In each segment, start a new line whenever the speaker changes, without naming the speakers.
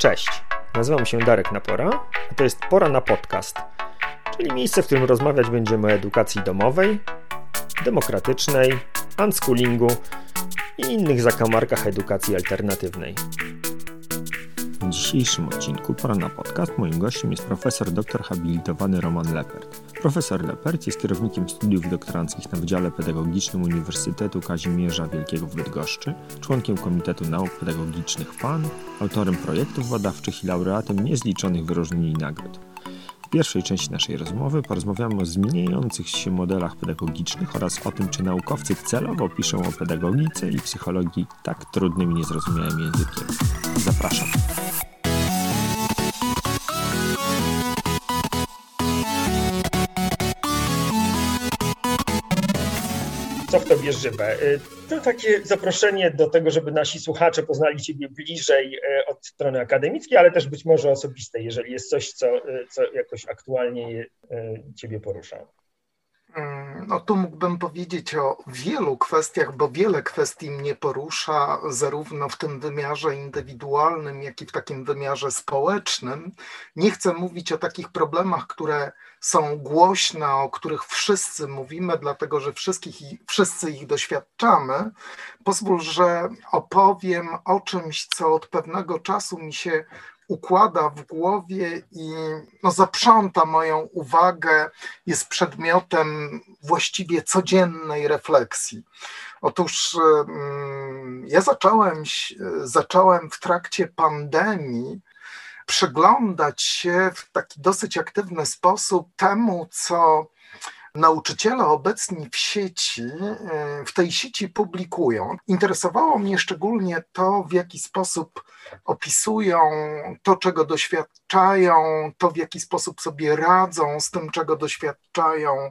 Cześć, nazywam się Darek Napora, a to jest Pora na Podcast, czyli miejsce, w którym rozmawiać będziemy o edukacji domowej, demokratycznej, unschoolingu i innych zakamarkach edukacji alternatywnej. W dzisiejszym odcinku Pora na Podcast moim gościem jest profesor doktor habilitowany Roman Lepert. Profesor Lepert jest kierownikiem studiów doktoranckich na Wydziale Pedagogicznym Uniwersytetu Kazimierza Wielkiego w Bydgoszczy, członkiem Komitetu Nauk Pedagogicznych PAN, autorem projektów badawczych i laureatem niezliczonych wyróżnień i nagród. W pierwszej części naszej rozmowy porozmawiamy o zmieniających się modelach pedagogicznych oraz o tym, czy naukowcy celowo piszą o pedagogice i psychologii tak trudnym i niezrozumiałym językiem. Zapraszam. Co w tobie żywe. Y, to takie zaproszenie do tego, żeby nasi słuchacze poznali Ciebie bliżej y, od strony akademickiej, ale też być może osobistej, jeżeli jest coś, co, y, co jakoś aktualnie Ciebie porusza.
Mm, no tu mógłbym powiedzieć o wielu kwestiach, bo wiele kwestii mnie porusza, zarówno w tym wymiarze indywidualnym, jak i w takim wymiarze społecznym. Nie chcę mówić o takich problemach, które są głośne, o których wszyscy mówimy, dlatego że wszystkich, wszyscy ich doświadczamy. Pozwól, że opowiem o czymś, co od pewnego czasu mi się układa w głowie i no, zaprząta moją uwagę, jest przedmiotem właściwie codziennej refleksji. Otóż ja zacząłem, zacząłem w trakcie pandemii przyglądać się w taki dosyć aktywny sposób temu, co nauczyciele obecni w sieci, e, w tej sieci publikują. Interesowało mnie szczególnie to, w jaki sposób opisują to, czego doświadczają, to, w jaki sposób sobie radzą z tym, czego doświadczają,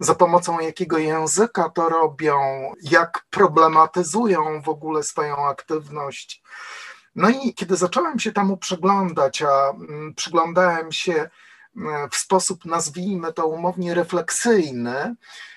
za pomocą jakiego języka to robią, jak problematyzują w ogóle swoją aktywność. No i kiedy zacząłem się temu przyglądać, a mm, przyglądałem się w sposób, nazwijmy to umownie, refleksyjny,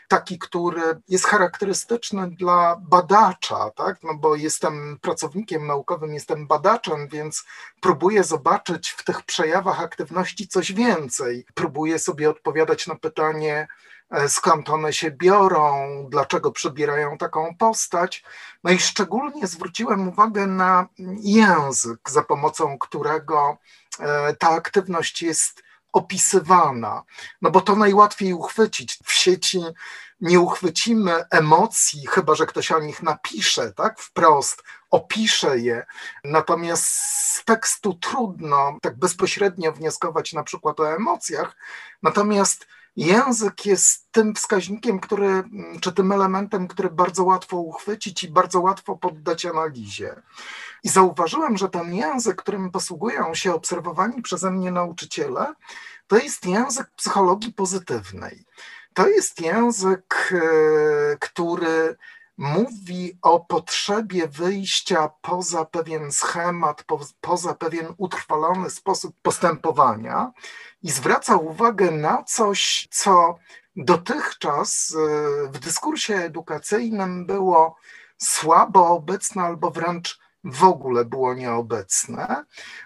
taki, który jest charakterystyczny dla badacza, tak? no bo jestem pracownikiem naukowym, jestem badaczem, więc próbuję zobaczyć w tych przejawach aktywności coś więcej. Próbuję sobie odpowiadać na pytanie, e, skąd one się biorą, dlaczego przybierają taką postać. No i szczególnie zwróciłem uwagę na język, za pomocą którego e, ta aktywność jest opisywana, no bo to najłatwiej uchwycić. W sieci nie uchwycimy emocji, chyba że ktoś o nich napisze, tak, wprost, opisze je. Natomiast z tekstu trudno tak bezpośrednio wnioskować na przykład o emocjach. Natomiast język jest tym wskaźnikiem, który, czy tym elementem, który bardzo łatwo uchwycić i bardzo łatwo poddać analizie. I zauważyłem, że ten język, którym posługują się obserwowani przeze mnie nauczyciele, to jest język psychologii pozytywnej. To jest język, e, który mówi o potrzebie wyjścia poza pewien schemat, poza pewien utrwalony sposób postępowania i zwraca uwagę na coś, co dotychczas e, w dyskursie edukacyjnym było słabo obecne albo wręcz w ogóle było nieobecne.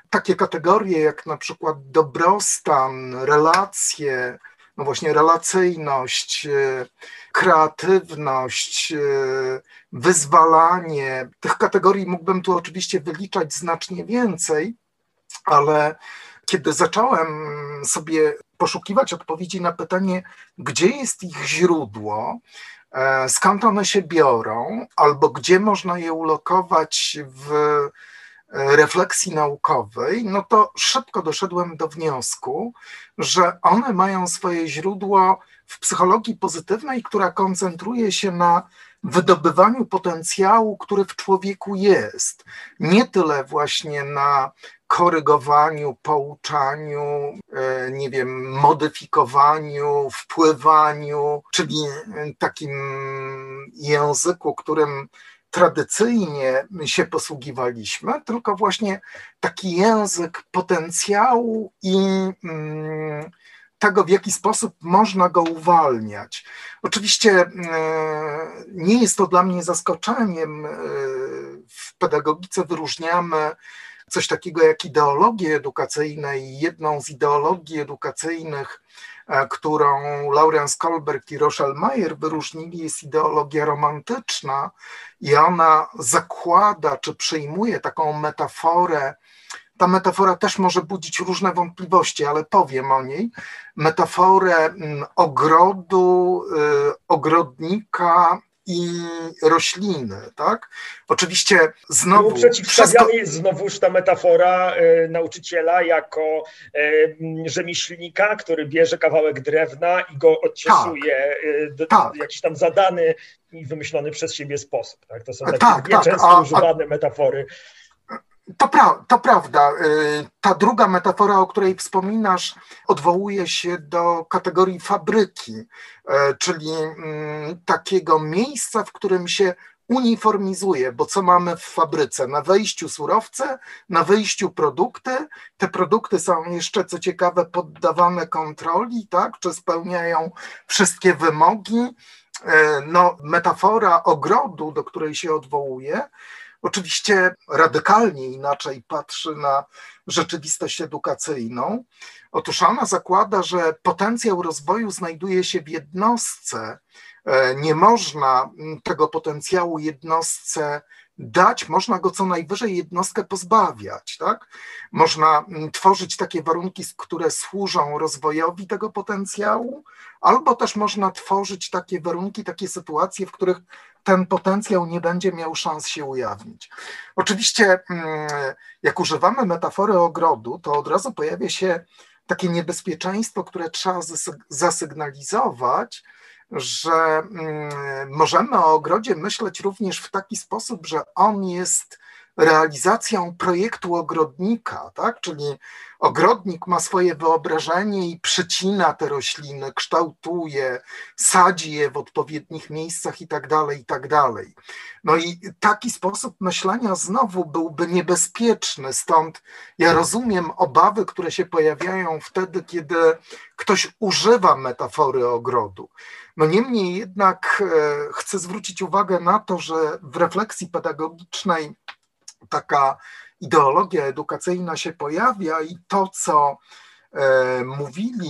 Takie kategorie jak na przykład dobrostan, relacje, no właśnie relacyjność, e, kreatywność, e, wyzwalanie. Tych kategorii mógłbym tu oczywiście wyliczać znacznie więcej, ale kiedy zacząłem sobie poszukiwać odpowiedzi na pytanie, gdzie jest ich źródło, skąd one się biorą, albo gdzie można je ulokować w e, refleksji naukowej, no to szybko doszedłem do wniosku, że one mają swoje źródło w psychologii pozytywnej, która koncentruje się na wydobywaniu potencjału, który w człowieku jest. Nie tyle właśnie na korygowaniu, pouczaniu, e, nie wiem, modyfikowaniu, wpływaniu, czyli takim języku, którym tradycyjnie się posługiwaliśmy, tylko właśnie taki język potencjału i mm, tego, w jaki sposób można go uwalniać. Oczywiście e, nie jest to dla mnie zaskoczeniem. E, w pedagogice wyróżniamy coś takiego jak ideologie edukacyjne i jedną z ideologii edukacyjnych, e, którą Laurence Kolberg i Rochelle Mayer wyróżnili, jest ideologia romantyczna i ona zakłada czy przyjmuje taką metaforę ta metafora też może budzić różne wątpliwości, ale powiem o niej. Metaforę mm, ogrodu, y, ogrodnika i rośliny, tak? Oczywiście znowu...
Przeciwstawiany wszystko... jest znowuż ta metafora y, nauczyciela jako y, rzemieślnika, który bierze kawałek drewna i go odciosuje tak, do, tak. jakiś tam zadany i wymyślony przez siebie sposób. Tak? To są takie tak, nieczęsto tak. używane a... metafory
to, pra, to prawda. Y, ta druga metafora, o której wspominasz, odwołuje się do kategorii fabryki, y, czyli mm, takiego miejsca, w którym się uniformizuje, bo co mamy w fabryce? Na wejściu surowce, na wyjściu produkty. Te produkty są jeszcze, co ciekawe, poddawane kontroli, tak? czy spełniają wszystkie wymogi. Y, no, metafora ogrodu, do której się odwołuje, oczywiście radykalnie inaczej patrzy na rzeczywistość edukacyjną. Otóż ona zakłada, że potencjał rozwoju znajduje się w jednostce. E, nie można tego potencjału jednostce dać, można go co najwyżej jednostkę pozbawiać. Tak? Można tworzyć takie warunki, które służą rozwojowi tego potencjału, albo też można tworzyć takie warunki, takie sytuacje, w których ten potencjał nie będzie miał szans się ujawnić. Oczywiście, mm, jak używamy metafory ogrodu, to od razu pojawia się takie niebezpieczeństwo, które trzeba zasygnalizować, że mm, możemy o ogrodzie myśleć również w taki sposób, że on jest realizacją projektu ogrodnika, tak? czyli ogrodnik ma swoje wyobrażenie i przycina te rośliny, kształtuje, sadzi je w odpowiednich miejscach i tak dalej, i tak. No i taki sposób myślenia znowu byłby niebezpieczny, stąd ja rozumiem obawy, które się pojawiają wtedy, kiedy ktoś używa metafory ogrodu. No niemniej jednak e, chcę zwrócić uwagę na to, że w refleksji pedagogicznej taka ideologia edukacyjna się pojawia i to, co e, mówili,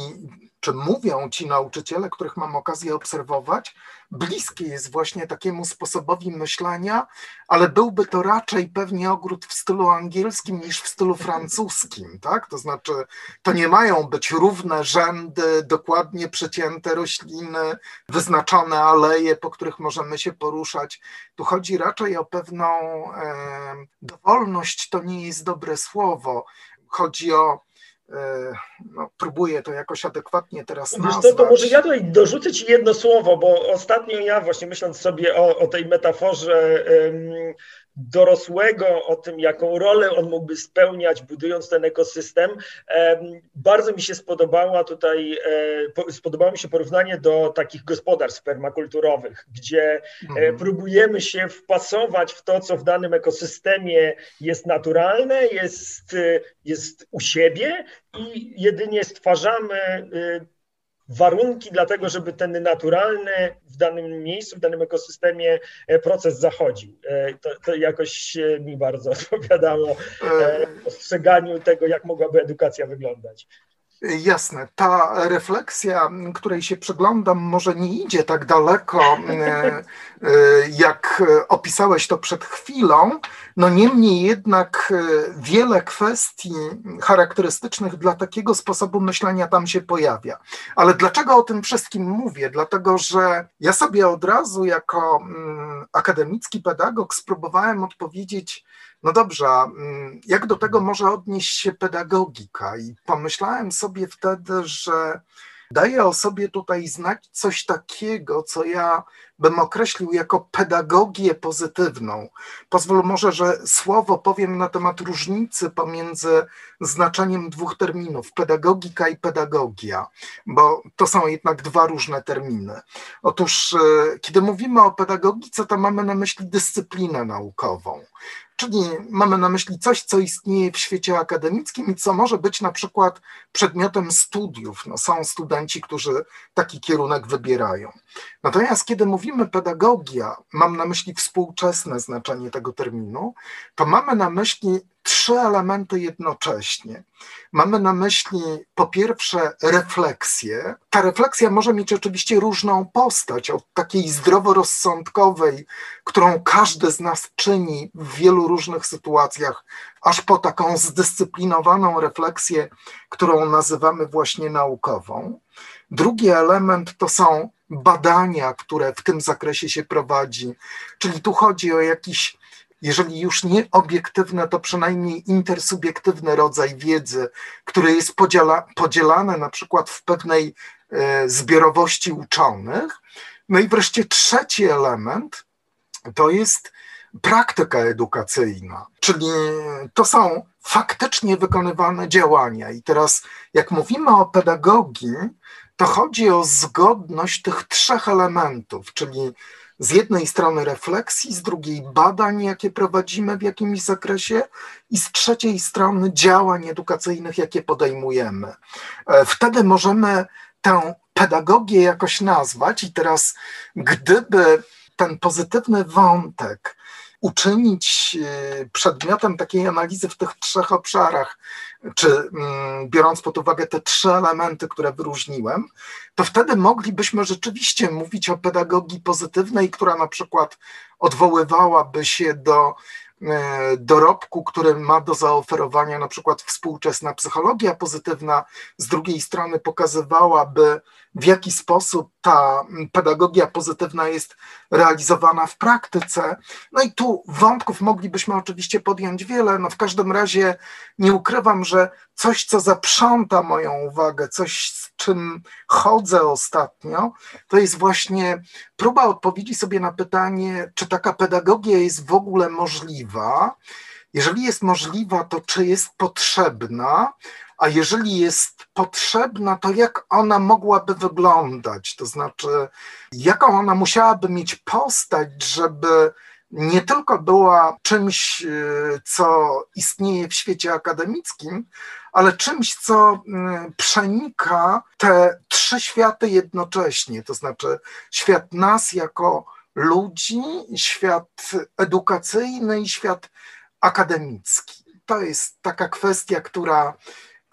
czy mówią ci nauczyciele, których mam okazję obserwować, bliskie jest właśnie takiemu sposobowi myślenia, ale byłby to raczej pewnie ogród w stylu angielskim niż w stylu francuskim, tak? To znaczy, to nie mają być równe rzędy, dokładnie przecięte rośliny, wyznaczone aleje, po których możemy się poruszać. Tu chodzi raczej o pewną e, dowolność, to nie jest dobre słowo. Chodzi o no, próbuję to jakoś adekwatnie teraz Wiesz nazwać.
To, to może ja tutaj dorzucę Ci jedno słowo, bo ostatnio ja właśnie myśląc sobie o, o tej metaforze dorosłego, o tym, jaką rolę on mógłby spełniać, budując ten ekosystem. Bardzo mi się spodobała tutaj, e, spodobało mi się porównanie do takich gospodarstw permakulturowych, gdzie e, mhm. próbujemy się wpasować w to, co w danym ekosystemie jest naturalne, jest, jest u siebie i jedynie stwarzamy warunki dla tego, żeby ten naturalny w danym miejscu, w danym ekosystemie e, proces zachodził. E, to, to jakoś mi bardzo odpowiadało e, postrzeganiu tego, jak mogłaby edukacja wyglądać.
Jasne. Ta refleksja, której się przyglądam, może nie idzie tak daleko, e, e, jak opisałeś to przed chwilą. No niemniej jednak e, wiele kwestii charakterystycznych dla takiego sposobu myślenia tam się pojawia. Ale dlaczego o tym wszystkim mówię? Dlatego, że ja sobie od razu jako mm, akademicki pedagog spróbowałem odpowiedzieć no dobrze, mm, jak do tego może odnieść się pedagogika? I pomyślałem sobie wtedy, że daje o sobie tutaj znać coś takiego, co ja bym określił jako pedagogię pozytywną. Pozwól może, że słowo powiem na temat różnicy pomiędzy znaczeniem dwóch terminów, pedagogika i pedagogia, bo to są jednak dwa różne terminy. Otóż, e, kiedy mówimy o pedagogice, to mamy na myśli dyscyplinę naukową. Czyli mamy na myśli coś, co istnieje w świecie akademickim i co może być na przykład przedmiotem studiów. No, są studenci, którzy taki kierunek wybierają. Natomiast kiedy mówimy pedagogia, mam na myśli współczesne znaczenie tego terminu, to mamy na myśli trzy elementy jednocześnie. Mamy na myśli po pierwsze refleksję. Ta refleksja może mieć oczywiście różną postać, od takiej zdroworozsądkowej, którą każdy z nas czyni w wielu różnych sytuacjach, aż po taką zdyscyplinowaną refleksję, którą nazywamy właśnie naukową. Drugi element to są badania, które w tym zakresie się prowadzi, czyli tu chodzi o jakiś jeżeli już nie obiektywne, to przynajmniej intersubiektywny rodzaj wiedzy, który jest podziela, podzielany na przykład w pewnej e, zbiorowości uczonych. No i wreszcie trzeci element to jest praktyka edukacyjna, czyli to są faktycznie wykonywane działania. I teraz, jak mówimy o pedagogii, to chodzi o zgodność tych trzech elementów, czyli z jednej strony refleksji, z drugiej badań, jakie prowadzimy w jakimś zakresie, i z trzeciej strony działań edukacyjnych, jakie podejmujemy. E, wtedy możemy tę pedagogię jakoś nazwać, i teraz, gdyby ten pozytywny wątek uczynić e, przedmiotem takiej analizy w tych trzech obszarach, czy mm, biorąc pod uwagę te trzy elementy, które wyróżniłem, to wtedy moglibyśmy rzeczywiście mówić o pedagogii pozytywnej, która na przykład odwoływałaby się do E, dorobku, który ma do zaoferowania na przykład współczesna psychologia pozytywna, z drugiej strony pokazywałaby, w jaki sposób ta pedagogia pozytywna jest realizowana w praktyce. No i tu wątków moglibyśmy oczywiście podjąć wiele, no w każdym razie nie ukrywam, że coś, co zaprząta moją uwagę, coś, z czym chodzę ostatnio, to jest właśnie próba odpowiedzi sobie na pytanie, czy taka pedagogia jest w ogóle możliwa. Jeżeli jest możliwa, to czy jest potrzebna, a jeżeli jest potrzebna, to jak ona mogłaby wyglądać? To znaczy, jaką ona musiałaby mieć postać, żeby nie tylko była czymś, y, co istnieje w świecie akademickim, ale czymś, co y, przenika te trzy światy jednocześnie, to znaczy świat nas jako ludzi, świat edukacyjny i świat akademicki. To jest taka kwestia, która,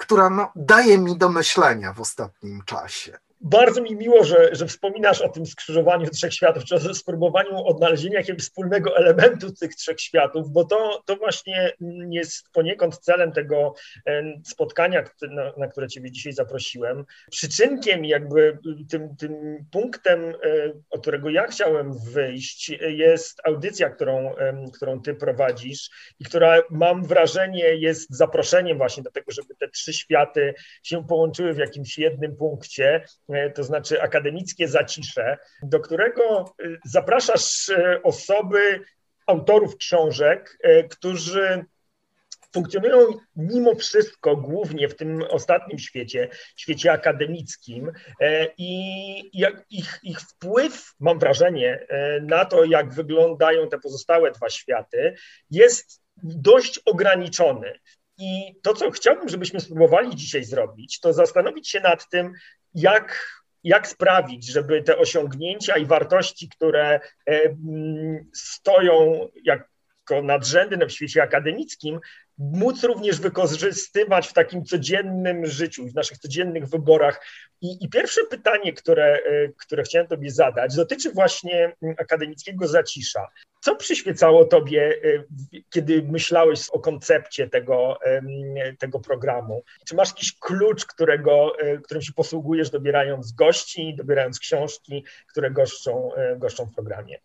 która no, daje mi do myślenia w ostatnim czasie
bardzo mi miło, że, że wspominasz o tym skrzyżowaniu trzech światów, czy o spróbowaniu odnalezienia jakiegoś wspólnego elementu tych trzech światów, bo to, to właśnie jest poniekąd celem tego spotkania, na, na które Ciebie dzisiaj zaprosiłem. Przyczynkiem, jakby tym, tym punktem, e, od którego ja chciałem wyjść, jest audycja, którą, którą Ty prowadzisz i która mam wrażenie jest zaproszeniem właśnie do tego, żeby te trzy światy się połączyły w jakimś jednym punkcie E, to znaczy akademickie zacisze, do którego e, zapraszasz e, osoby, autorów książek, którzy funkcjonują mimo wszystko głównie w tym ostatnim świecie, świecie akademickim i ich, ich wpływ, mam wrażenie, na to, jak wyglądają te pozostałe dwa światy, jest dość ograniczony. I to, co chciałbym, żebyśmy spróbowali dzisiaj zrobić, to zastanowić się nad tym, jak, jak sprawić, żeby te osiągnięcia i wartości, które e, stoją jako nadrzędne w świecie akademickim, móc również wykorzystywać w takim codziennym życiu, w naszych codziennych wyborach. I, i pierwsze pytanie, które, e, które chciałem Tobie zadać, dotyczy właśnie mm, akademickiego zacisza. Co przyświecało Tobie, e, kiedy myślałeś o koncepcie tego, tego programu? Czy masz jakiś klucz, którego, e, którym się posługujesz, dobierając gości, dobierając książki, które goszczą, goszczą w programie?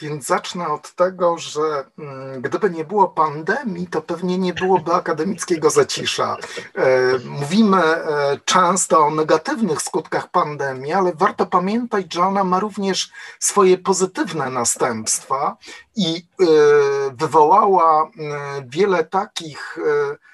Więc zacznę od tego, że mm, gdyby nie było pandemii, to pewnie nie byłoby akademickiego zacisza. E, mówimy e, często o negatywnych skutkach pandemii, ale warto pamiętać, że ona ma również swoje pozytywne następstwa i wywołała wiele takich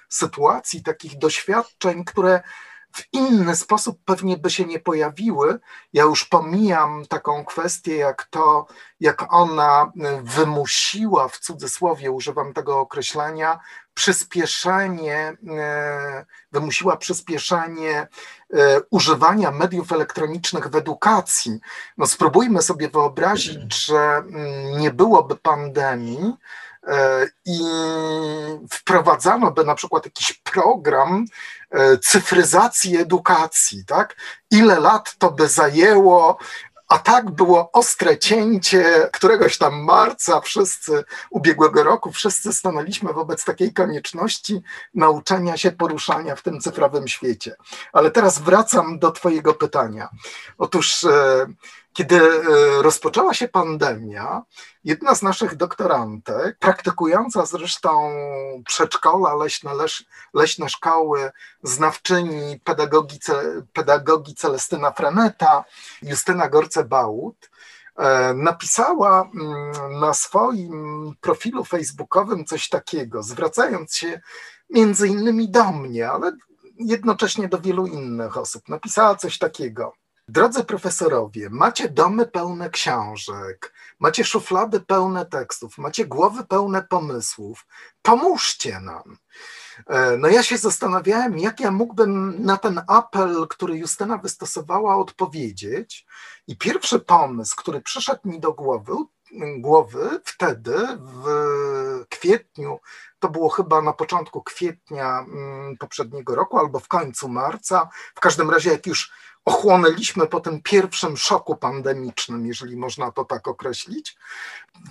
sytuacji, takich doświadczeń, które w inny sposób pewnie by się nie pojawiły. Ja już pomijam taką kwestię, jak to, jak ona wymusiła, w cudzysłowie używam tego określenia, przyspieszenie, e, wymusiła przyspieszenie e, używania mediów elektronicznych w edukacji. No spróbujmy sobie wyobrazić, że mm, nie byłoby pandemii, i wprowadzano by na przykład jakiś program cyfryzacji edukacji, tak? Ile lat to by zajęło, a tak było ostre cięcie któregoś tam marca, wszyscy ubiegłego roku, wszyscy stanęliśmy wobec takiej konieczności nauczenia się poruszania w tym cyfrowym świecie. Ale teraz wracam do Twojego pytania. Otóż e, kiedy e, rozpoczęła się pandemia, jedna z naszych doktorantek, praktykująca zresztą przedszkola, leśne, leśne szkoły, znawczyni pedagogii, pedagogii Celestyna Freneta, Justyna Gorce-Bałut, e, napisała mm, na swoim profilu facebookowym coś takiego, zwracając się między innymi do mnie, ale jednocześnie do wielu innych osób. Napisała coś takiego. Drodzy profesorowie, macie domy pełne książek, macie szuflady pełne tekstów, macie głowy pełne pomysłów. Pomóżcie nam. E, no ja się zastanawiałem, jak ja mógłbym na ten apel, który Justyna wystosowała, odpowiedzieć. I pierwszy pomysł, który przyszedł mi do głowy, głowy wtedy, w kwietniu, to było chyba na początku kwietnia mm, poprzedniego roku albo w końcu marca, w każdym razie jak już ochłonęliśmy po tym pierwszym szoku pandemicznym, jeżeli można to tak określić.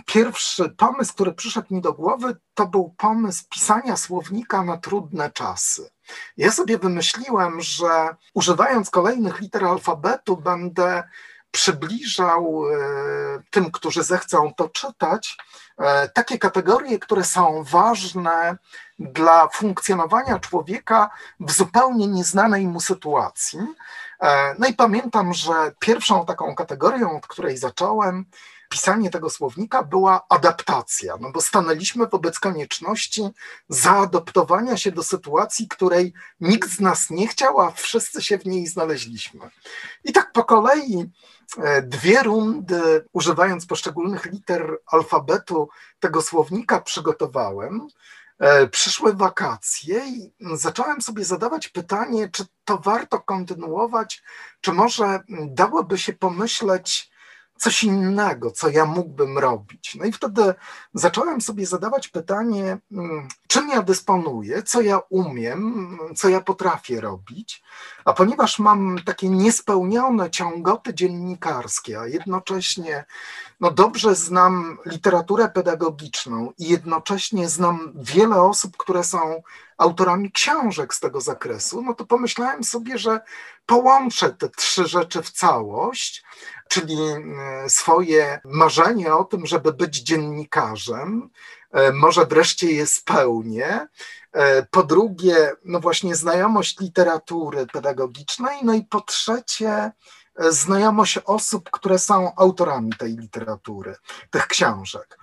Pierwszy pomysł, który przyszedł mi do głowy, to był pomysł pisania słownika na trudne czasy. Ja sobie wymyśliłem, że używając kolejnych liter alfabetu, będę przybliżał e, tym, którzy zechcą to czytać, e, takie kategorie, które są ważne dla funkcjonowania człowieka w zupełnie nieznanej mu sytuacji. E, no i pamiętam, że pierwszą taką kategorią, od której zacząłem, pisanie tego słownika była adaptacja, no bo stanęliśmy wobec konieczności zaadoptowania się do sytuacji, której nikt z nas nie chciał, a wszyscy się w niej znaleźliśmy. I tak po kolei e, dwie rundy, używając poszczególnych liter alfabetu tego słownika, przygotowałem. E, przyszły wakacje i zacząłem sobie zadawać pytanie, czy to warto kontynuować, czy może dałoby się pomyśleć, coś innego, co ja mógłbym robić. No i wtedy zacząłem sobie zadawać pytanie, mm, czym ja dysponuję, co ja umiem, co ja potrafię robić. A ponieważ mam takie niespełnione ciągoty dziennikarskie, a jednocześnie no dobrze znam literaturę pedagogiczną i jednocześnie znam wiele osób, które są autorami książek z tego zakresu, no to pomyślałem sobie, że połączę te trzy rzeczy w całość, czyli e, swoje marzenie o tym, żeby być dziennikarzem, e, może wreszcie je spełnię. E, po drugie, no właśnie znajomość literatury pedagogicznej, no i po trzecie, znajomość osób, które są autorami tej literatury, tych książek.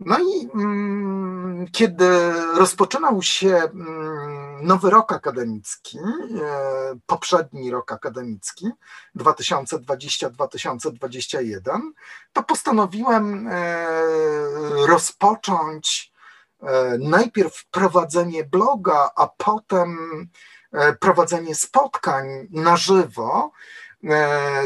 No i mm, kiedy rozpoczynał się mm, nowy rok akademicki, e, poprzedni rok akademicki 2020-2021, to postanowiłem e, rozpocząć e, najpierw prowadzenie bloga, a potem prowadzenie spotkań na żywo.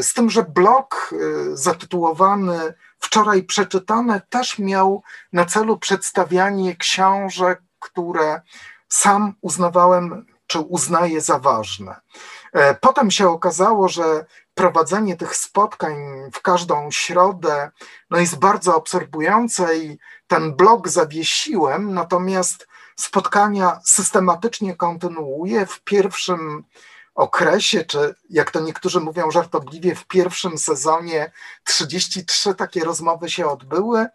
Z tym, że blog zatytułowany Wczoraj przeczytane też miał na celu przedstawianie książek, które sam uznawałem czy uznaję za ważne. E, potem się okazało, że prowadzenie tych spotkań w każdą środę no jest bardzo absorbujące i ten blog zawiesiłem, natomiast spotkania systematycznie kontynuuję. W pierwszym okresie, czy jak to niektórzy mówią żartobliwie, w pierwszym sezonie 33 takie rozmowy się odbyły.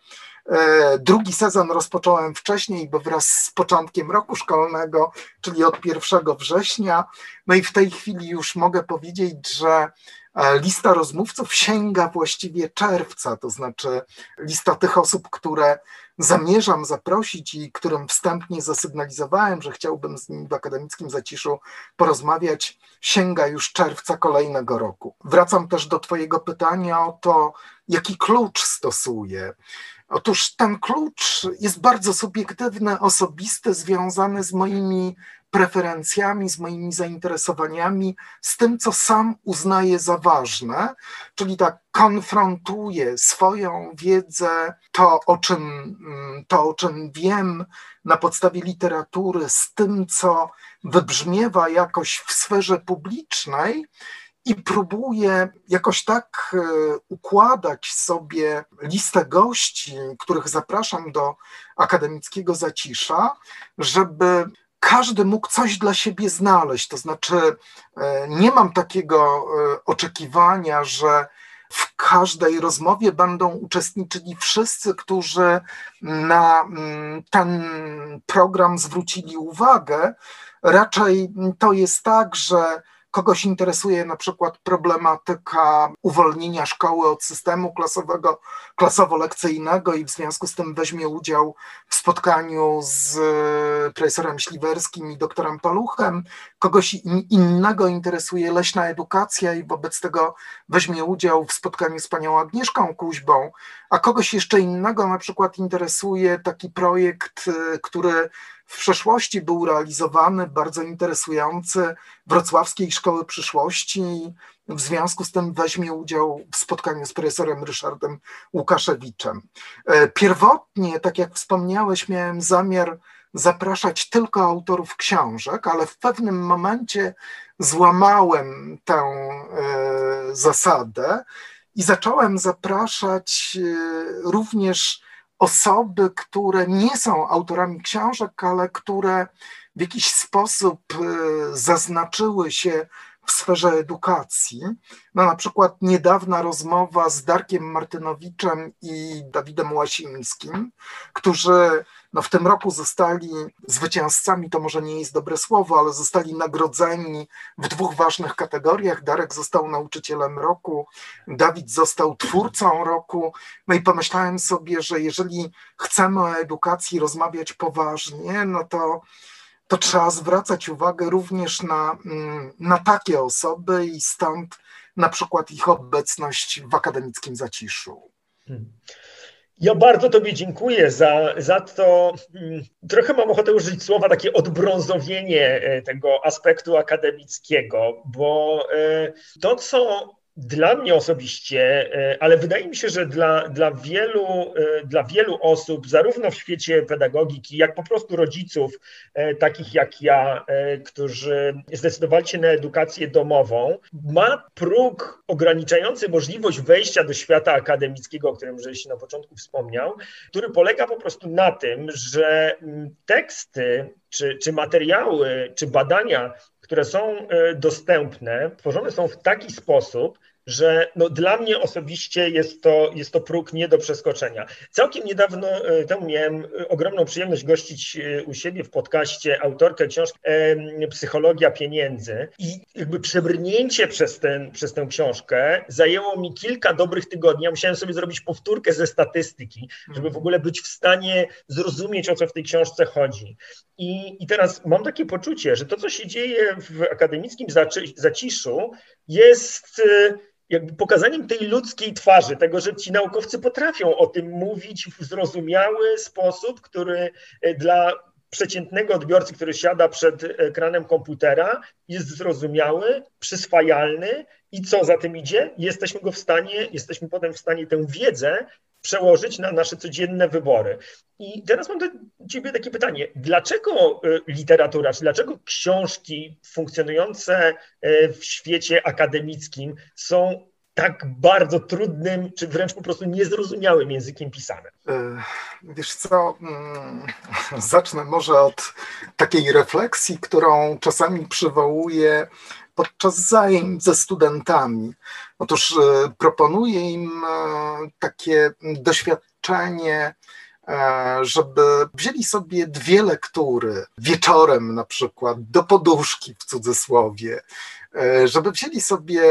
E, drugi sezon rozpocząłem wcześniej, bo wraz z początkiem roku szkolnego, czyli od 1 września. No i w tej chwili już mogę powiedzieć, że e, lista rozmówców sięga właściwie czerwca, to znaczy lista tych osób, które zamierzam zaprosić i którym wstępnie zasygnalizowałem, że chciałbym z nimi w akademickim zaciszu porozmawiać, sięga już czerwca kolejnego roku. Wracam też do Twojego pytania o to, jaki klucz stosuję. Otóż ten klucz jest bardzo subiektywny, osobisty, związany z moimi preferencjami, z moimi zainteresowaniami, z tym, co sam uznaję za ważne, czyli tak konfrontuję swoją wiedzę, to o czym, mm, to, o czym wiem na podstawie literatury, z tym, co wybrzmiewa jakoś w sferze publicznej i próbuję jakoś tak e, układać sobie listę gości, których zapraszam do akademickiego zacisza, żeby każdy mógł coś dla siebie znaleźć. To znaczy, e, nie mam takiego e, oczekiwania, że w każdej rozmowie będą uczestniczyli wszyscy, którzy na mm, ten program zwrócili uwagę. Raczej to jest tak, że kogoś interesuje na przykład problematyka uwolnienia szkoły od systemu klasowego, klasowo-lekcyjnego i w związku z tym weźmie udział w spotkaniu z profesorem Śliwerskim i doktorem Paluchem, kogoś innego interesuje leśna edukacja i wobec tego weźmie udział w spotkaniu z panią Agnieszką Kuźbą, a kogoś jeszcze innego na przykład interesuje taki projekt, który w przeszłości był realizowany, bardzo interesujący, Wrocławskiej Szkoły Przyszłości. W związku z tym weźmie udział w spotkaniu z profesorem Ryszardem Łukaszewiczem. E, pierwotnie, tak jak wspomniałeś, miałem zamiar zapraszać tylko autorów książek, ale w pewnym momencie złamałem tę e, zasadę i zacząłem zapraszać e, również osoby, które nie są autorami książek, ale które w jakiś sposób e, zaznaczyły się w sferze edukacji. No, na przykład niedawna rozmowa z Darkiem Martynowiczem i Dawidem Łasińskim, którzy no, w tym roku zostali zwycięzcami, to może nie jest dobre słowo, ale zostali nagrodzeni w dwóch ważnych kategoriach. Darek został nauczycielem roku, Dawid został twórcą roku. No i pomyślałem sobie, że jeżeli chcemy o edukacji rozmawiać poważnie, no to to trzeba zwracać uwagę również na, mm, na takie osoby i stąd na przykład ich obecność w akademickim zaciszu. Hmm.
Ja bardzo Tobie dziękuję za, za to. Mm, trochę mam ochotę użyć słowa takie odbrązowienie e, tego aspektu akademickiego, bo e, to, co dla mnie osobiście, e, ale wydaje mi się, że dla, dla, wielu, e, dla wielu osób, zarówno w świecie pedagogiki, jak po prostu rodziców, e, takich jak ja, którzy zdecydowali się na edukację domową, ma próg ograniczający możliwość wejścia do świata akademickiego, o którym żeś na początku wspomniał, który polega po prostu na tym, że mm, teksty czy, czy materiały, czy badania które są e, dostępne, tworzone są w taki sposób, że no dla mnie osobiście jest to, jest to próg nie do przeskoczenia. Całkiem niedawno e, temu miałem e, ogromną przyjemność gościć u siebie w podcaście autorkę książki Psychologia pieniędzy i jakby przebrnięcie przez, ten, przez tę książkę zajęło mi kilka dobrych tygodni. Ja musiałem sobie zrobić powtórkę ze statystyki, żeby w ogóle być w stanie zrozumieć, o co w tej książce chodzi. I, I teraz mam takie poczucie, że to, co się dzieje w akademickim zaciszu, jest jakby pokazaniem tej ludzkiej twarzy, tego, że ci naukowcy potrafią o tym mówić w zrozumiały sposób, który y, dla przeciętnego odbiorcy, który siada przed ekranem komputera, jest zrozumiały, przyswajalny i co za tym idzie, jesteśmy go w stanie, jesteśmy potem w stanie tę wiedzę przełożyć na nasze codzienne wybory. I teraz mam do Ciebie takie pytanie. Dlaczego e, literatura, czy dlaczego książki funkcjonujące e, w świecie akademickim są tak bardzo trudnym, czy wręcz po prostu niezrozumiałym językiem pisane? E,
wiesz co, mm, zacznę może od takiej refleksji, którą czasami przywołuję podczas zajęć ze studentami. Otóż e, proponuję im e, takie doświadczenie, żeby wzięli sobie dwie lektury wieczorem na przykład do poduszki w cudzysłowie, żeby wzięli sobie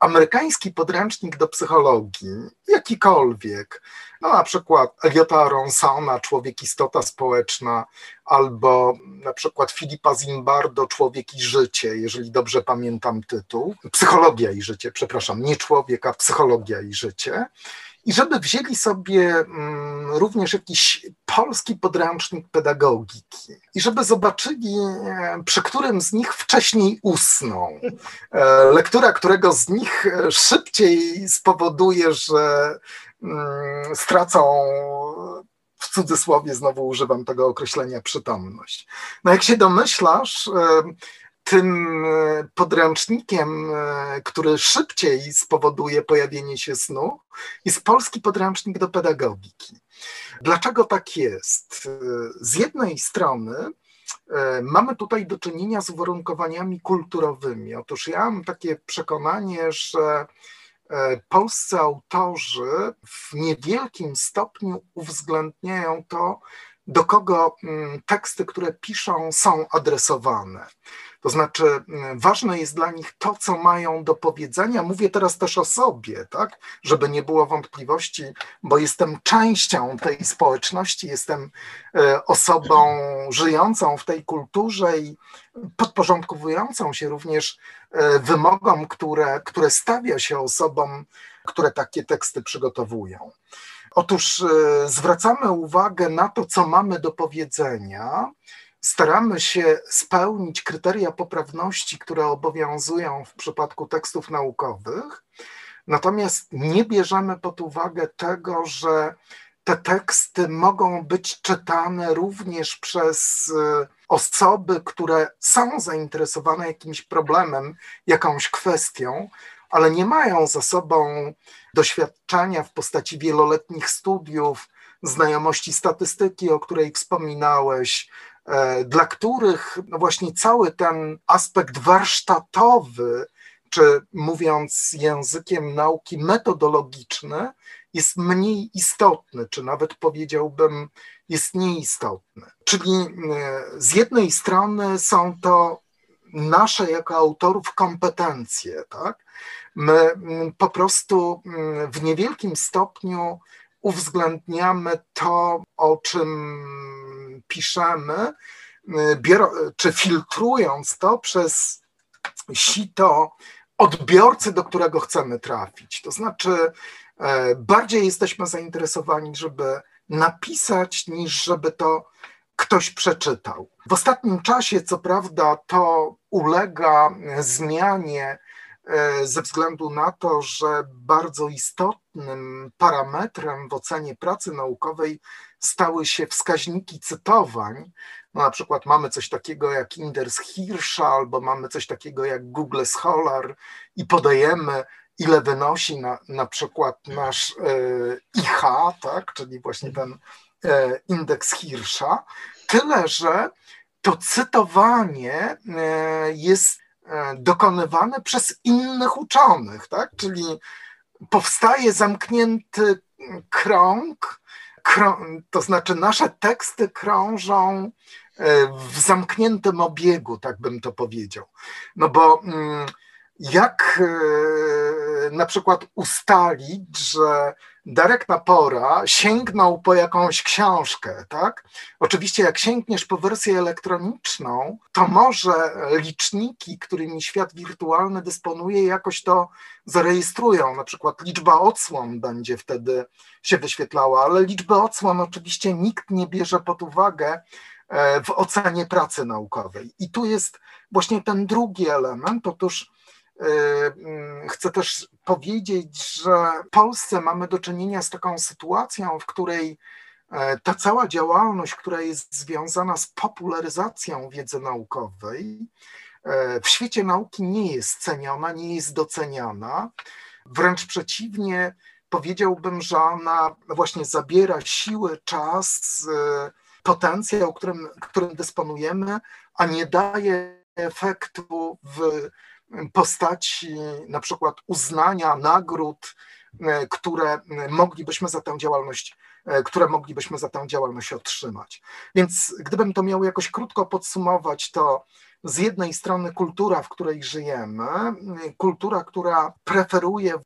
amerykański podręcznik do psychologii, jakikolwiek, no na przykład Eliota Ronsona, Człowiek istota społeczna, albo na przykład Filipa Zimbardo, Człowiek i życie, jeżeli dobrze pamiętam tytuł. Psychologia i życie, przepraszam, nie człowiek, a psychologia i życie. I żeby wzięli sobie mm, również jakiś polski podręcznik pedagogiki i żeby zobaczyli, e, przy którym z nich wcześniej usną. E, lektura którego z nich szybciej spowoduje, że mm, stracą w cudzysłowie znowu używam tego określenia przytomność. No jak się domyślasz, e, tym e, podręcznikiem, e, który szybciej spowoduje pojawienie się snu, jest polski podręcznik do pedagogiki. Dlaczego tak jest? Z jednej strony mamy tutaj do czynienia z uwarunkowaniami kulturowymi. Otóż ja mam takie przekonanie, że E, polscy autorzy w niewielkim stopniu uwzględniają to, do kogo mm, teksty, które piszą, są adresowane. To znaczy, mm, ważne jest dla nich to, co mają do powiedzenia. Mówię teraz też o sobie, tak? żeby nie było wątpliwości, bo jestem częścią tej społeczności, jestem e, osobą żyjącą w tej kulturze i podporządkowującą się również e, wymogom, które, które stawia się osobom, które takie teksty przygotowują. Otóż e, zwracamy uwagę na to, co mamy do powiedzenia, staramy się spełnić kryteria poprawności, które obowiązują w przypadku tekstów naukowych, natomiast nie bierzemy pod uwagę tego, że te teksty mogą być czytane również przez e, osoby, które są zainteresowane jakimś problemem, jakąś kwestią, ale nie mają za sobą doświadczenia w postaci wieloletnich studiów, znajomości statystyki, o której wspominałeś, e, dla których no właśnie cały ten aspekt warsztatowy, czy mówiąc językiem nauki metodologiczny, jest mniej istotny, czy nawet powiedziałbym, jest nieistotny. Czyli e, z jednej strony są to nasze jako autorów kompetencje, tak? Mm, po prostu mm, w niewielkim stopniu uwzględniamy to, o czym piszemy, y, czy filtrując to przez sito odbiorcy, do którego chcemy trafić. To znaczy, e, bardziej jesteśmy zainteresowani, żeby napisać, niż żeby to ktoś przeczytał. W ostatnim czasie, co prawda, to ulega zmianie ze względu na to, że bardzo istotnym parametrem w ocenie pracy naukowej stały się wskaźniki cytowań. No, na przykład mamy coś takiego jak Inders Hirscha, albo mamy coś takiego jak Google Scholar i podajemy, ile wynosi na, na przykład nasz e, IH, tak, czyli właśnie ten e, indeks Hirscha. Tyle, że to cytowanie jest E, dokonywane przez innych uczonych, tak? Czyli powstaje zamknięty krąg, krąg, to znaczy nasze teksty krążą e, w zamkniętym obiegu, tak bym to powiedział. No bo mm, jak e, na przykład ustalić, że Darek Napora sięgnął po jakąś książkę, tak? Oczywiście, jak sięgniesz po wersję elektroniczną, to może liczniki, którymi świat wirtualny dysponuje, jakoś to zarejestrują. Na przykład liczba odsłon będzie wtedy się wyświetlała, ale liczby odsłon oczywiście nikt nie bierze pod uwagę e, w ocenie pracy naukowej. I tu jest właśnie ten drugi element. Otóż chcę też powiedzieć, że w Polsce mamy do czynienia z taką sytuacją, w której e, ta cała działalność, która jest związana z popularyzacją wiedzy naukowej, e, w świecie nauki nie jest ceniona, nie jest doceniana. Wręcz przeciwnie, powiedziałbym, że ona właśnie zabiera siły, czas, e, potencjał, którym, którym dysponujemy, a nie daje efektu w postaci na przykład uznania, nagród, e, które moglibyśmy za tę działalność, e, które moglibyśmy za tę działalność otrzymać. Więc gdybym to miał jakoś krótko podsumować, to z jednej strony kultura, w której żyjemy, kultura, która preferuje e,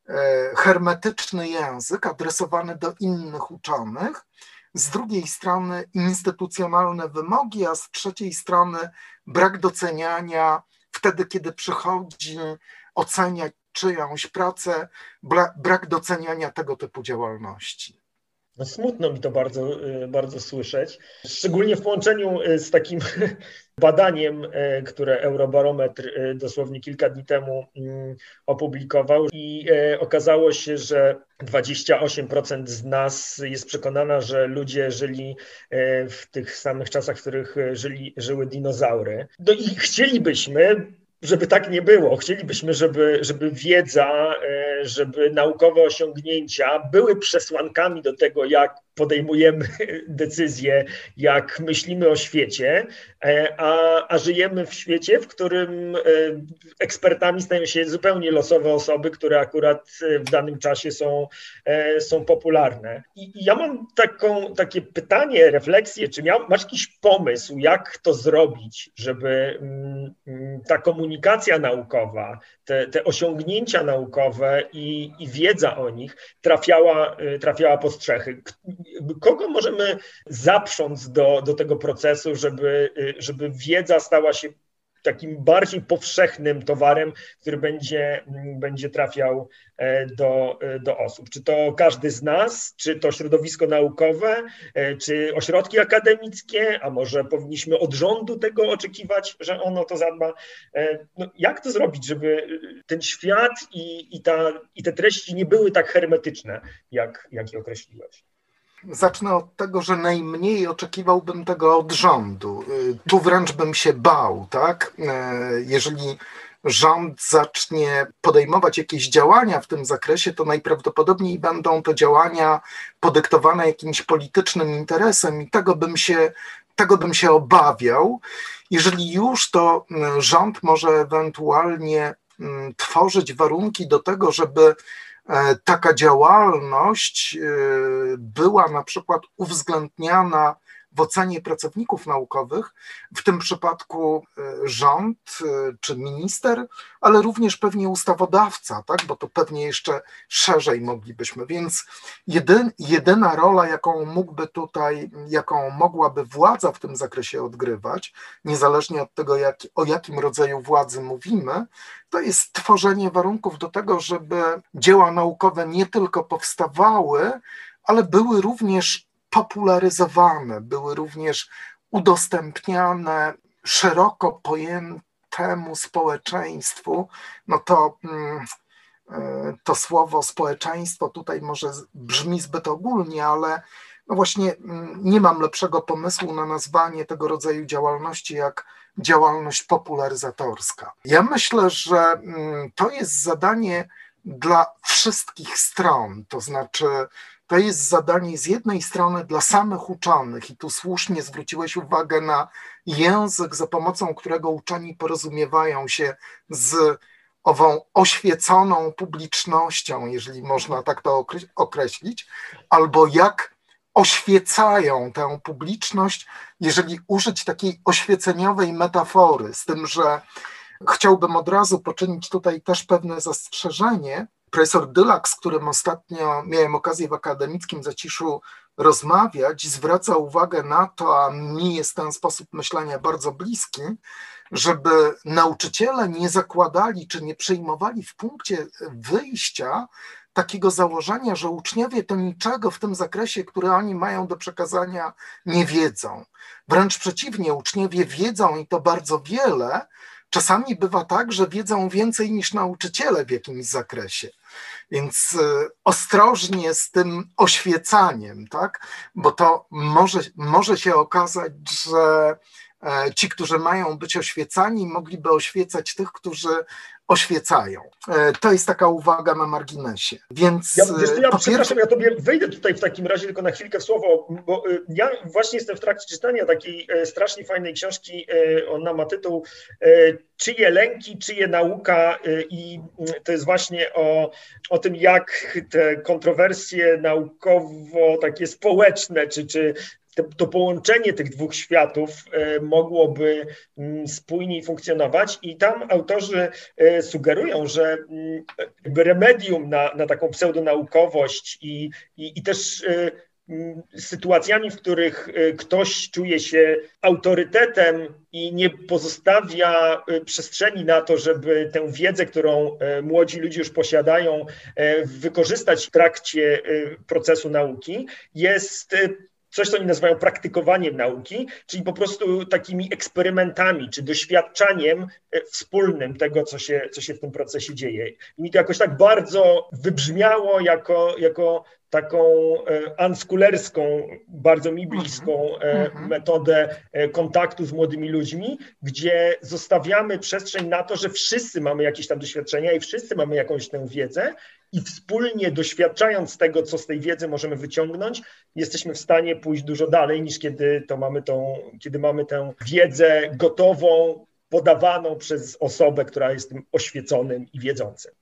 hermetyczny język adresowany do innych uczonych, z drugiej strony instytucjonalne wymogi, a z trzeciej strony brak doceniania wtedy, kiedy przychodzi oceniać czyjąś pracę, brak doceniania tego typu działalności.
No smutno mi to bardzo, y, bardzo słyszeć, szczególnie w połączeniu y, z takim badaniem, y, które Eurobarometr dosłownie kilka dni temu mm, opublikował i okazało się, że 28% z nas jest przekonana, że ludzie żyli w tych samych czasach, w których żyli, żyły dinozaury. No i chcielibyśmy, żeby tak nie było. Chcielibyśmy, żeby, żeby wiedza, żeby naukowe osiągnięcia były przesłankami do tego, jak podejmujemy decyzje, jak myślimy o świecie, e, a, a żyjemy w świecie, w którym e, ekspertami stają się zupełnie losowe osoby, które akurat w danym czasie są, są popularne. I, i ja mam taką, takie pytanie, refleksję, czy miał, masz jakiś pomysł, jak to zrobić, żeby mm, mm, ta komunikacja naukowa, te, te osiągnięcia naukowe i, i wiedza o nich trafiała, trafiała pod strzechy. Kogo możemy zaprząc do, do tego procesu, żeby, żeby wiedza stała się takim bardziej powszechnym towarem, który będzie, będzie trafiał e, do, e, do osób. Czy to każdy z nas, czy to środowisko naukowe, e, czy ośrodki akademickie, a może powinniśmy od rządu tego oczekiwać, że ono to zadba. No, jak to zrobić, żeby ten świat i, i, ta, i te treści nie były tak hermetyczne, jak, jak je określiłeś?
Zacznę od tego, że najmniej oczekiwałbym tego od rządu. Y, tu wręcz bym się bał, tak? Y, jeżeli rząd zacznie podejmować jakieś działania w tym zakresie, to najprawdopodobniej będą to działania podyktowane jakimś politycznym interesem i tego bym się, tego bym się obawiał. Jeżeli już, to y, rząd może ewentualnie tworzyć warunki do tego, żeby taka działalność e, była na przykład uwzględniana w ocenie pracowników naukowych, w tym przypadku e, rząd e, czy minister, ale również pewnie ustawodawca, tak? bo to pewnie jeszcze szerzej moglibyśmy. Więc jedyn, jedyna rola, jaką mógłby tutaj, jaką mogłaby władza w tym zakresie odgrywać, niezależnie od tego, jak, o jakim rodzaju władzy mówimy, to jest tworzenie warunków do tego, żeby dzieła naukowe nie tylko powstawały, ale były również popularyzowane, były również udostępniane szeroko pojętemu społeczeństwu, no to mm, e, to słowo społeczeństwo tutaj może brzmi zbyt ogólnie, ale no właśnie mm, nie mam lepszego pomysłu na nazwanie tego rodzaju działalności jak działalność popularyzatorska. Ja myślę, że mm, to jest zadanie dla wszystkich stron, to znaczy to jest zadanie z jednej strony dla samych uczonych, i tu słusznie zwróciłeś uwagę na język, za pomocą którego uczeni porozumiewają się z ową oświeconą publicznością, jeżeli można tak to określić, albo jak oświecają tę publiczność, jeżeli użyć takiej oświeceniowej metafory, z tym, że chciałbym od razu poczynić tutaj też pewne zastrzeżenie, Profesor Dylak, z którym ostatnio miałem okazję w akademickim zaciszu rozmawiać, zwraca uwagę na to, a mi jest ten sposób myślenia bardzo bliski, żeby nauczyciele nie zakładali czy nie przyjmowali w punkcie wyjścia takiego założenia, że uczniowie to niczego w tym zakresie, który oni mają do przekazania, nie wiedzą. Wręcz przeciwnie, uczniowie wiedzą i to bardzo wiele, Czasami bywa tak, że wiedzą więcej niż nauczyciele w jakimś zakresie. Więc e, ostrożnie z tym oświecaniem, tak? bo to może, może się okazać, że e, ci, którzy mają być oświecani, mogliby oświecać tych, którzy oświecają. E, to jest taka uwaga na marginesie. Więc
ja, wiesz, ja przepraszam, ja tobie wejdę tutaj w takim razie tylko na chwilkę w słowo, bo ja właśnie jestem w trakcie czytania takiej strasznie fajnej książki, ona ma tytuł czyje lęki, czyje nauka i to jest właśnie o, o tym, jak te kontrowersje naukowo, takie społeczne, czy, czy to połączenie tych dwóch światów e, mogłoby mm, spójniej funkcjonować i tam autorzy e, sugerują, że mm, remedium na, na taką pseudonaukowość i, i, i też e, mm, sytuacjami, w których ktoś czuje się autorytetem i nie pozostawia przestrzeni na to, żeby tę wiedzę, którą młodzi ludzie już posiadają, wykorzystać w trakcie procesu nauki, jest coś, co oni nazywają praktykowaniem nauki, czyli po prostu takimi eksperymentami czy doświadczaniem wspólnym tego, co się, co się w tym procesie dzieje. I mi to jakoś tak bardzo wybrzmiało jako, jako taką e, unschulerską, bardzo mi bliską e, mhm. Mhm. metodę e, kontaktu z młodymi ludźmi, gdzie zostawiamy przestrzeń na to, że wszyscy mamy jakieś tam doświadczenia i wszyscy mamy jakąś tę wiedzę i wspólnie doświadczając tego, co z tej wiedzy możemy wyciągnąć, jesteśmy w stanie pójść dużo dalej niż kiedy to mamy tą, kiedy mamy tę wiedzę gotową, podawaną przez osobę, która jest tym oświeconym i wiedzącym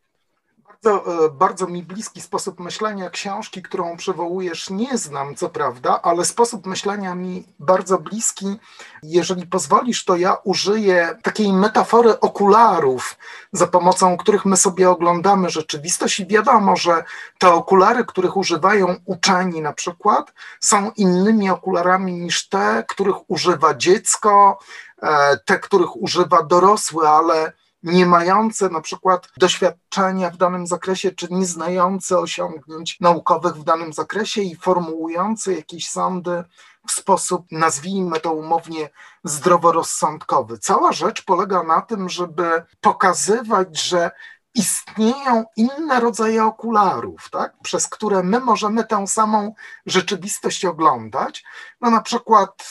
bardzo, e, bardzo mi bliski sposób myślenia książki, którą przywołujesz, nie znam, co prawda, ale sposób myślenia mi bardzo bliski. Jeżeli pozwolisz, to ja użyję takiej metafory okularów, za pomocą których my sobie oglądamy rzeczywistość, i wiadomo, że te okulary, których używają uczeni na przykład, są innymi okularami niż te, których używa dziecko, e, te, których używa dorosły, ale nie mające na przykład doświadczenia w danym zakresie, czy nie znające osiągnięć naukowych w danym zakresie i formułujące jakieś sądy w sposób, nazwijmy to umownie, zdroworozsądkowy. Cała rzecz polega na tym, żeby pokazywać, że istnieją inne rodzaje okularów, tak, przez które my możemy tę samą rzeczywistość oglądać. No na przykład,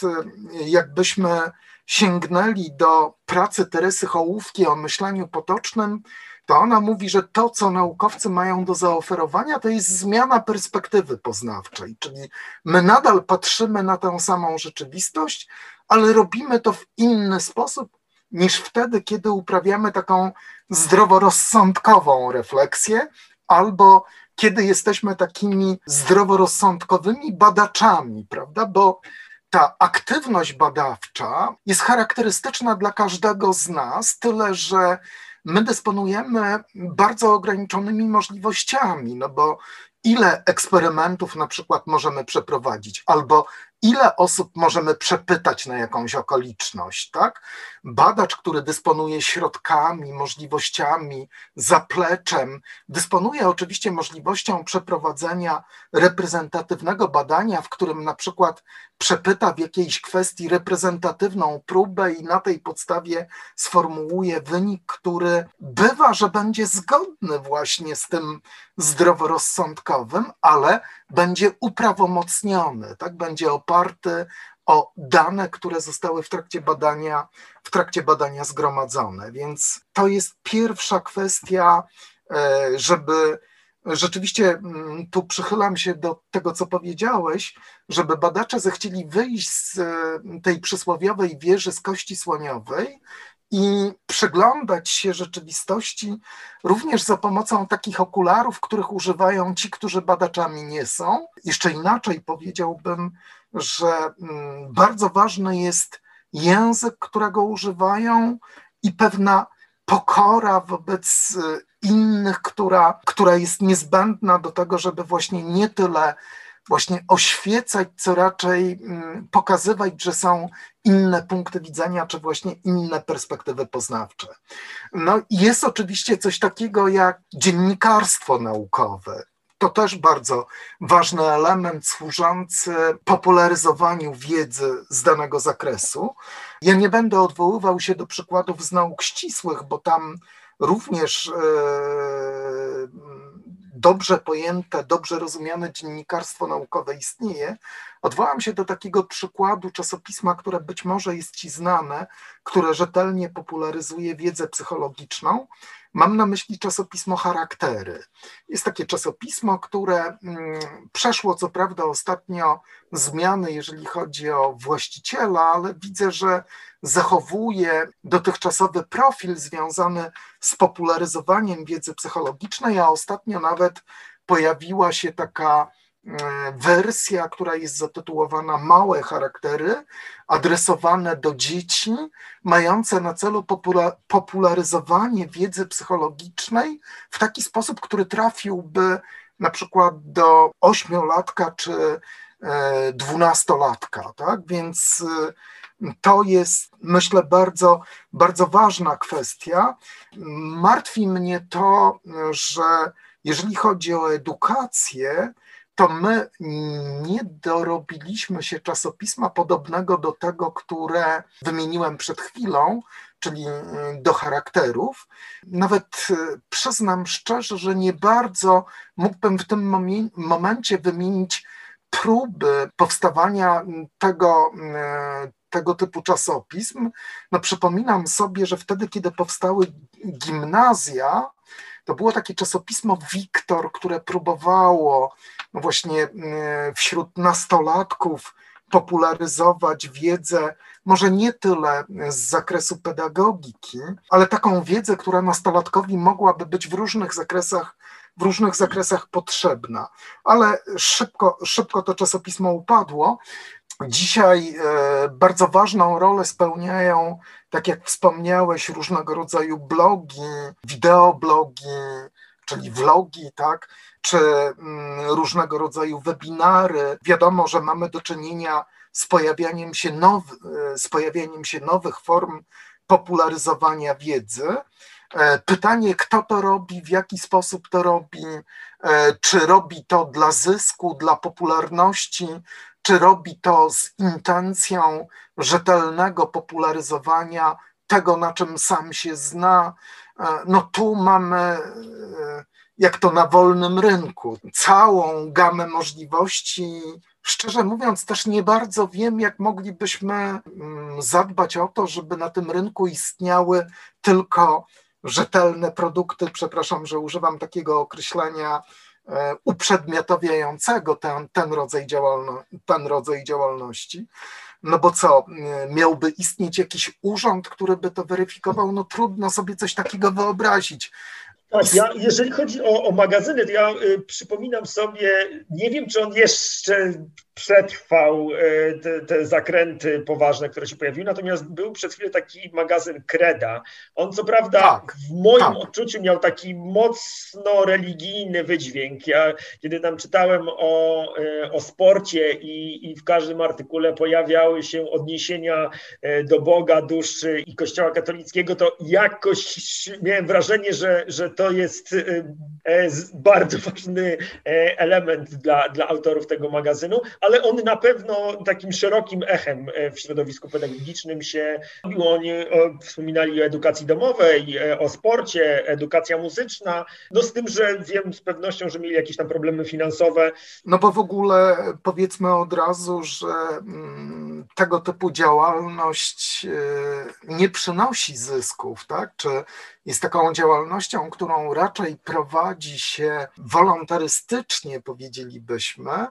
jakbyśmy sięgnęli do pracy Teresy Hołówki o myśleniu potocznym, to ona mówi, że to, co naukowcy mają do zaoferowania, to jest zmiana perspektywy poznawczej, czyli my nadal patrzymy na tę samą rzeczywistość, ale robimy to w inny sposób niż wtedy, kiedy uprawiamy taką zdroworozsądkową refleksję, albo kiedy jesteśmy takimi zdroworozsądkowymi badaczami, prawda? Bo ta aktywność badawcza jest charakterystyczna dla każdego z nas, tyle że my dysponujemy bardzo ograniczonymi możliwościami, no bo ile eksperymentów na przykład możemy przeprowadzić, albo ile osób możemy przepytać na jakąś okoliczność, tak? Badacz, który dysponuje środkami, możliwościami, zapleczem, dysponuje oczywiście możliwością przeprowadzenia reprezentatywnego badania, w którym na przykład przepyta w jakiejś kwestii reprezentatywną próbę i na tej podstawie sformułuje wynik, który bywa, że będzie zgodny właśnie z tym zdroworozsądkowym, ale będzie uprawomocniony, tak? będzie oparty o dane, które zostały w trakcie badania, w trakcie badania zgromadzone. Więc to jest pierwsza kwestia, e, żeby rzeczywiście mm, tu przychylam się do tego, co powiedziałeś, żeby badacze zechcieli wyjść z e, tej przysłowiowej wieży z kości słoniowej i przyglądać się rzeczywistości również za pomocą takich okularów, których używają ci, którzy badaczami nie są. Jeszcze inaczej powiedziałbym, że mm, bardzo ważny jest język, którego używają i pewna pokora wobec y, innych, która, która jest niezbędna do tego, żeby właśnie nie tyle właśnie oświecać, co raczej mm, pokazywać, że są inne punkty widzenia, czy właśnie inne perspektywy poznawcze. No jest oczywiście coś takiego jak dziennikarstwo naukowe. To też bardzo ważny element służący popularyzowaniu wiedzy z danego zakresu. Ja nie będę odwoływał się do przykładów z nauk ścisłych, bo tam również yy, dobrze pojęte, dobrze rozumiane dziennikarstwo naukowe istnieje. Odwołam się do takiego przykładu czasopisma, które być może jest Ci znane, które rzetelnie popularyzuje wiedzę psychologiczną. Mam na myśli czasopismo Charaktery. Jest takie czasopismo, które mm, przeszło co prawda ostatnio zmiany, jeżeli chodzi o właściciela, ale widzę, że zachowuje dotychczasowy profil związany z popularyzowaniem wiedzy psychologicznej, a ostatnio nawet pojawiła się taka wersja, która jest zatytułowana Małe charaktery, adresowane do dzieci, mające na celu popularyzowanie wiedzy psychologicznej w taki sposób, który trafiłby na przykład do ośmiolatka czy dwunastolatka, tak? Więc to jest, myślę, bardzo, bardzo ważna kwestia. Martwi mnie to, że jeżeli chodzi o edukację, to my nie dorobiliśmy się czasopisma podobnego do tego, które wymieniłem przed chwilą, czyli do charakterów. Nawet e, przyznam szczerze, że nie bardzo mógłbym w tym momencie wymienić próby powstawania tego, e, tego typu czasopism. No, przypominam sobie, że wtedy, kiedy powstały gimnazja, to było takie czasopismo Wiktor, które próbowało właśnie e, wśród nastolatków popularyzować wiedzę, może nie tyle z zakresu pedagogiki, ale taką wiedzę, która nastolatkowi mogłaby być w różnych zakresach, w różnych zakresach potrzebna. Ale szybko, szybko to czasopismo upadło. Dzisiaj e, bardzo ważną rolę spełniają, tak jak wspomniałeś, różnego rodzaju blogi, wideoblogi, czyli vlogi, tak, czy mm, różnego rodzaju webinary. Wiadomo, że mamy do czynienia z pojawianiem się, now, e, z pojawianiem się nowych form popularyzowania wiedzy. E, pytanie, kto to robi, w jaki sposób to robi, czy robi to dla zysku, dla popularności, czy robi to z intencją rzetelnego popularyzowania tego, na czym sam się zna. E, no tu mamy, e, jak to na wolnym rynku, całą gamę możliwości. Szczerze mówiąc, też nie bardzo wiem, jak moglibyśmy mm, zadbać o to, żeby na tym rynku istniały tylko rzetelne produkty. Przepraszam, że używam takiego określenia uprzedmiotawiającego ten, ten, rodzaj działalno, ten rodzaj działalności. No bo co, e, miałby istnieć jakiś urząd, który by to weryfikował? No trudno sobie coś takiego wyobrazić.
Tak, ja, jeżeli chodzi o, o magazyny, to ja y, przypominam sobie, nie wiem, czy on jeszcze przetrwał e, te, te, zakręty poważne, które się pojawiły. Natomiast był przez chwilę taki magazyn Kreda. On co prawda tak, w moim tak. odczuciu miał taki mocno religijny wydźwięk. Ja kiedy tam czytałem o, e, o sporcie i, i w każdym artykule pojawiały się odniesienia e, do Boga, duszy i Kościoła katolickiego, to jakoś miałem wrażenie, że, że to jest bardzo ważny element dla, dla autorów tego magazynu, ale on na pewno takim szerokim echem e, w środowisku pedagogicznym się robił. Oni wspominali o edukacji domowej, e, o sporcie, edukacja muzyczna, no z tym, że wiem z pewnością, że mieli jakieś tam problemy finansowe.
No bo w ogóle powiedzmy od razu, że mm, tego typu działalność e, nie przynosi zysków, tak? Czy jest taką działalnością, którą raczej prowadzi się wolontarystycznie, powiedzielibyśmy,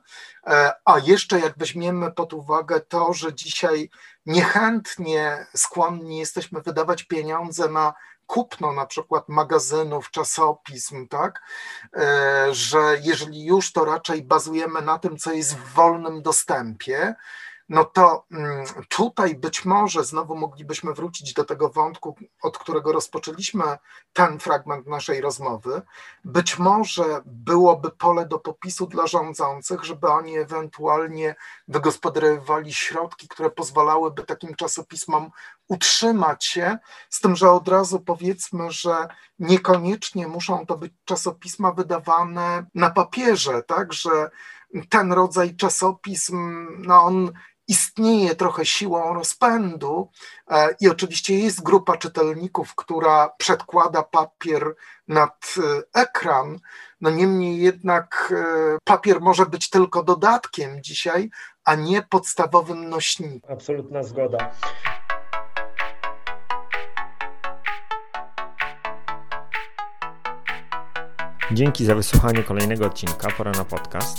e, a jeszcze jak weźmiemy pod uwagę to, że dzisiaj niechętnie skłonni jesteśmy wydawać pieniądze na kupno na przykład magazynów, czasopism, tak, e, że jeżeli już, to raczej bazujemy na tym, co jest w wolnym dostępie, no to mm, tutaj być może znowu moglibyśmy wrócić do tego wątku, od którego rozpoczęliśmy ten fragment naszej rozmowy. Być może byłoby pole do popisu dla rządzących, żeby oni ewentualnie wygospodarowywali środki, które pozwalałyby takim czasopismom utrzymać się, z tym, że od razu powiedzmy, że niekoniecznie muszą to być czasopisma wydawane na papierze, tak, że ten rodzaj czasopism, no on istnieje trochę siłą rozpędu e, i oczywiście jest grupa czytelników, która przedkłada papier nad e, ekran. No niemniej jednak e, papier może być tylko dodatkiem dzisiaj, a nie podstawowym nośnikiem.
Absolutna zgoda.
Dzięki za wysłuchanie kolejnego odcinka Pora na podcast.